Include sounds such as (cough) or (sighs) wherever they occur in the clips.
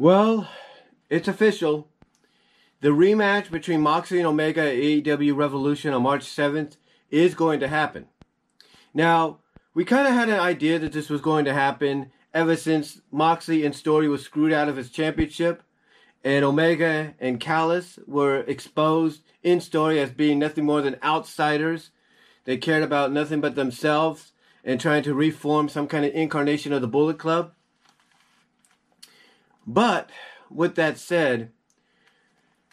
Well, it's official. The rematch between Moxley and Omega at AEW Revolution on March 7th is going to happen. Now, we kind of had an idea that this was going to happen ever since Moxley and Story was screwed out of his championship, and Omega and Callis were exposed in Story as being nothing more than outsiders. They cared about nothing but themselves and trying to reform some kind of incarnation of the Bullet Club. But with that said,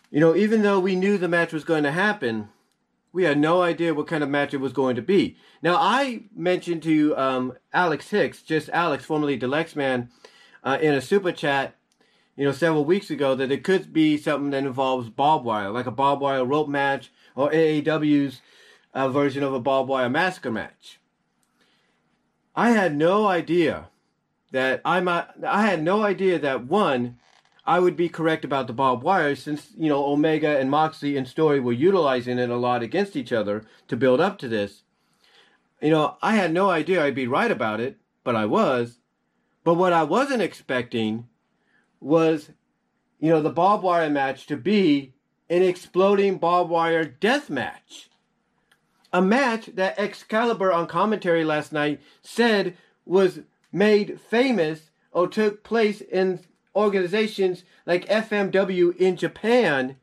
you know, even though we knew the match was going to happen, we had no idea what kind of match it was going to be. Now, I mentioned to um, Alex Hicks, just Alex, formerly Deluxe Man, uh, in a super chat, you know, several weeks ago, that it could be something that involves barbed wire, like a barbed wire rope match or AAW's uh, version of a barbed wire massacre match. I had no idea that I might, I had no idea that one, I would be correct about the barbed wire since, you know, Omega and Moxley and Story were utilizing it a lot against each other to build up to this. You know, I had no idea I'd be right about it, but I was. But what I wasn't expecting was, you know, the barbed wire match to be an exploding barbed wire death match. A match that Excalibur on commentary last night said was made famous or took place in organizations like FMW in Japan,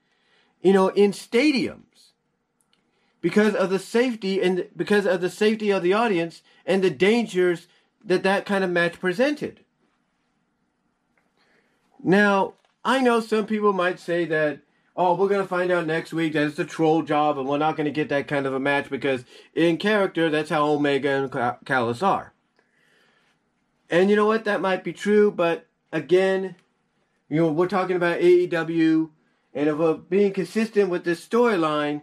you know, in stadiums because of the safety and because of the safety of the audience and the dangers that that kind of match presented. Now, I know some people might say that, oh, we're going to find out next week that it's a troll job and we're not going to get that kind of a match because in character, that's how Omega and Callis are. And you know what? That might be true, but again, you know, we're talking about AEW, and if we're being consistent with this storyline,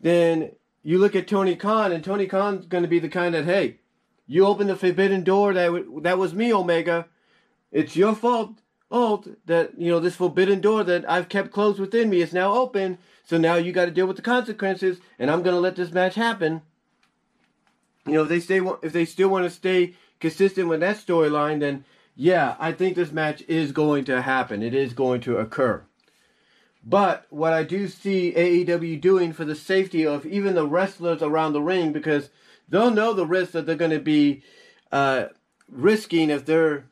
then you look at Tony Khan, and Tony Khan's going to be the kind that, hey, you opened the forbidden door. That w- that was me, Omega. It's your fault, Alt, that you know this forbidden door that I've kept closed within me is now open. So now you got to deal with the consequences, and I'm going to let this match happen. You know, if they stay, if they still want to stay consistent with that storyline, then yeah, I think this match is going to happen. It is going to occur. But what I do see AEW doing for the safety of even the wrestlers around the ring, because they'll know the risk that they're going to be uh, risking if they're,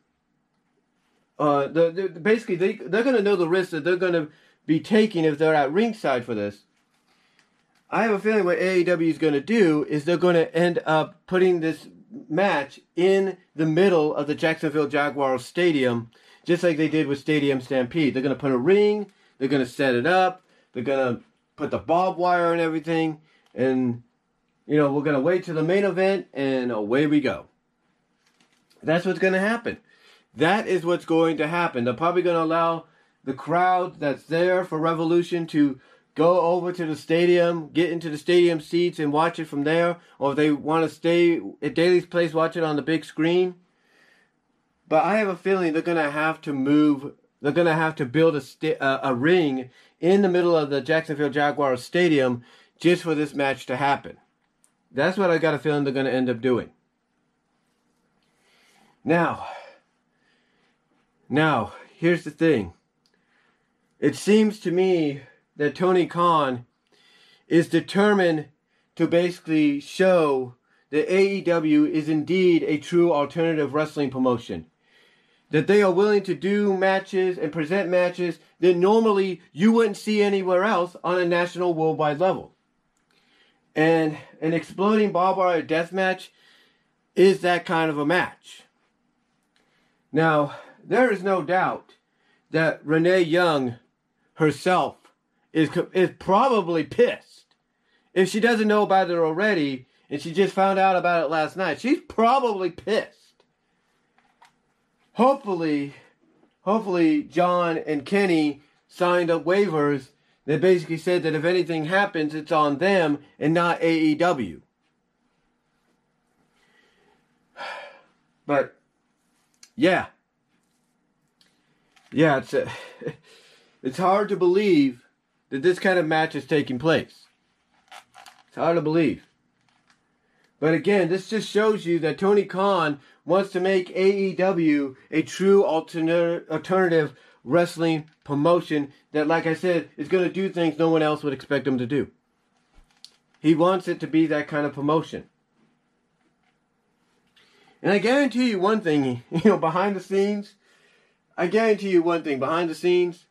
uh, basically they they're going to know the risk that they're going to be taking if they're at ringside for this. I have a feeling what AEW is going to do is they're going to end up putting this match in the middle of the Jacksonville Jaguars stadium, just like they did with Stadium Stampede. They're going to put a ring, they're going to set it up, they're going to put the barbed wire and everything, and, you know, we're going to wait to the main event, and away we go. That's what's going to happen. That is what's going to happen. They're probably going to allow the crowd that's there for Revolution to go over to the stadium, get into the stadium seats and watch it from there, or if they want to stay at Daily's place, watch it on the big screen. But I have a feeling they're going to have to move. They're going to have to build a, sta- a ring in the middle of the Jacksonville Jaguars stadium just for this match to happen. That's what I got a feeling they're going to end up doing. Now, now, here's the thing. It seems to me that Tony Khan is determined to basically show that AEW is indeed a true alternative wrestling promotion. That they are willing to do matches and present matches that normally you wouldn't see anywhere else on a national worldwide level. And an exploding barbed wire death match is that kind of a match. Now, there is no doubt that Renee Young herself is is probably pissed. If she doesn't know about it already and she just found out about it last night, she's probably pissed. Hopefully, hopefully Jon and Kenny signed up waivers that basically said that if anything happens, it's on them and not AEW. (sighs) But yeah, yeah, it's a, (laughs) it's hard to believe that this kind of match is taking place. It's hard to believe. But again, this just shows you that Tony Khan wants to make AEW a true alternative wrestling promotion that, like I said, is going to do things no one else would expect him to do. He wants it to be that kind of promotion. And I guarantee you one thing, (laughs) you know, behind the scenes, I guarantee you one thing, behind the scenes,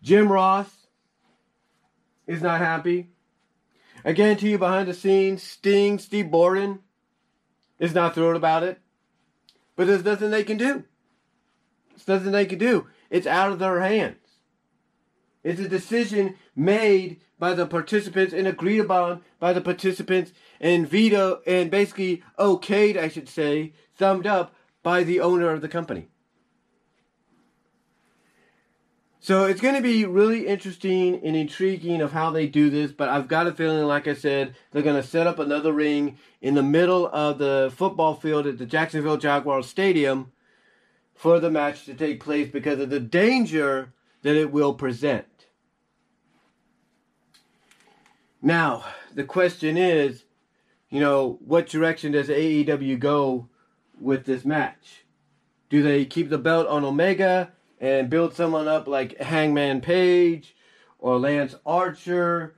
Jim Ross is not happy. I guarantee you behind the scenes, Sting, Steve Borden is not thrilled about it. But there's nothing they can do. There's nothing they can do. It's out of their hands. It's a decision made by the participants and agreed upon by the participants and veto and basically okayed, I should say, thumbed up by the owner of the company. So it's going to be really interesting and intriguing of how they do this, but I've got a feeling, like I said, they're going to set up another ring in the middle of the football field at the Jacksonville Jaguars Stadium for the match to take place because of the danger that it will present. Now, the question is, you know, what direction does AEW go with this match? Do they keep the belt on Omega and build someone up like Hangman Page or Lance Archer,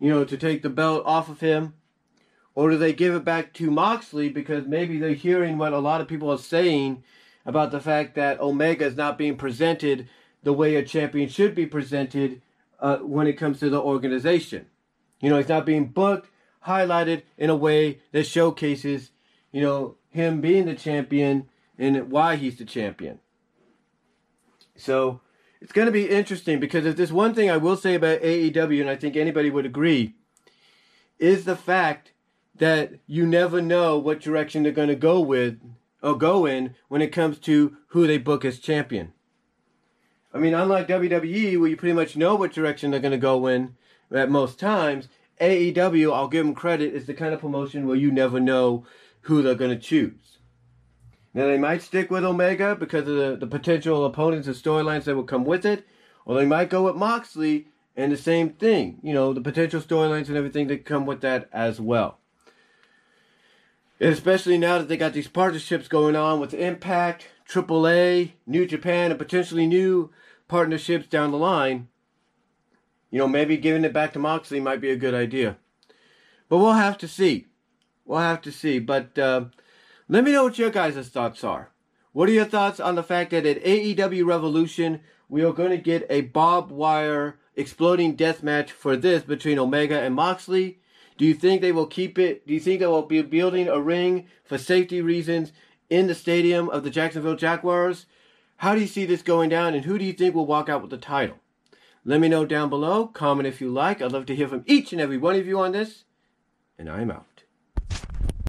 you know, to take the belt off of him? Or do they give it back to Moxley because maybe they're hearing what a lot of people are saying about the fact that Omega is not being presented the way a champion should be presented uh, when it comes to the organization? You know, he's not being booked, highlighted in a way that showcases, you know, him being the champion and why he's the champion. So it's going to be interesting because if there's one thing I will say about AEW, and I think anybody would agree, is the fact that you never know what direction they're going to go with or go in when it comes to who they book as champion. I mean, unlike WWE, where you pretty much know what direction they're going to go in at most times, AEW, I'll give them credit, is the kind of promotion where you never know who they're going to choose. Now they might stick with Omega because of the, the potential opponents and storylines that will come with it, or they might go with Moxley and the same thing. You know, the potential storylines and everything that come with that as well. Especially now that they got these partnerships going on with Impact, AAA, New Japan, and potentially new partnerships down the line. You know, maybe giving it back to Moxley might be a good idea. But we'll have to see. We'll have to see. But uh, let me know what your guys' thoughts are. What are your thoughts on the fact that at AEW Revolution, we are going to get a barbed wire exploding death match for this between Omega and Moxley? Do you think they will keep it? Do you think they will be building a ring for safety reasons in the stadium of the Jacksonville Jaguars? How do you see this going down, and who do you think will walk out with the title? Let me know down below. Comment if you like. I'd love to hear from each and every one of you on this. And I'm out.